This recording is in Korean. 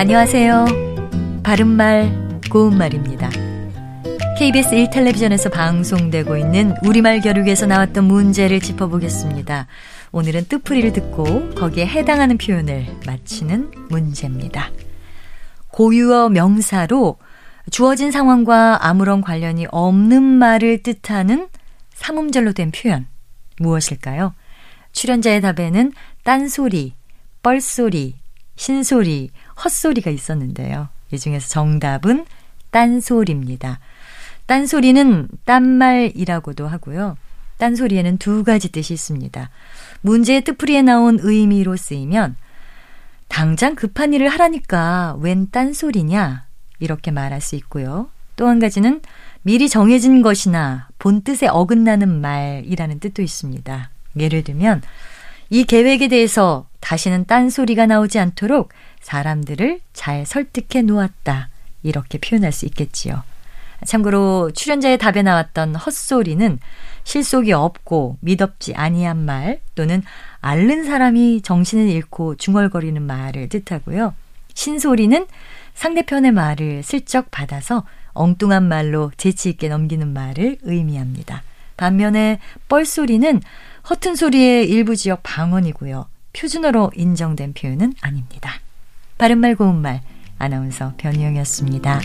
안녕하세요. 바른말, 고운말입니다. KBS 1텔레비전에서 방송되고 있는 우리말 겨루기에서 나왔던 문제를 짚어보겠습니다. 오늘은 뜻풀이를 듣고 거기에 해당하는 표현을 맞히는 문제입니다. 고유어 명사로 주어진 상황과 아무런 관련이 없는 말을 뜻하는 삼음절로 된 표현 무엇일까요? 출연자의 답에는 딴소리, 뻘소리, 신소리, 헛소리가 있었는데요. 이 중에서 정답은 딴소리입니다. 딴소리는 딴말이라고도 하고요. 딴소리에는 두 가지 뜻이 있습니다. 문제의 뜻풀이에 나온 의미로 쓰이면 당장 급한 일을 하라니까 웬 딴소리냐 이렇게 말할 수 있고요. 또 한 가지는 미리 정해진 것이나 본 뜻에 어긋나는 말이라는 뜻도 있습니다. 예를 들면 이 계획에 대해서 다시는 딴소리가 나오지 않도록 사람들을 잘 설득해 놓았다. 이렇게 표현할 수 있겠지요. 참고로 출연자의 답에 나왔던 헛소리는 실속이 없고 미덥지 아니한 말 또는 앓는 사람이 정신을 잃고 중얼거리는 말을 뜻하고요. 신소리는 상대편의 말을 슬쩍 받아서 엉뚱한 말로 재치 있게 넘기는 말을 의미합니다. 반면에 뻘소리는 허튼 소리의 일부 지역 방언이고요. 표준어로 인정된 표현은 아닙니다. 바른말 고운말 아나운서 변희영이었습니다.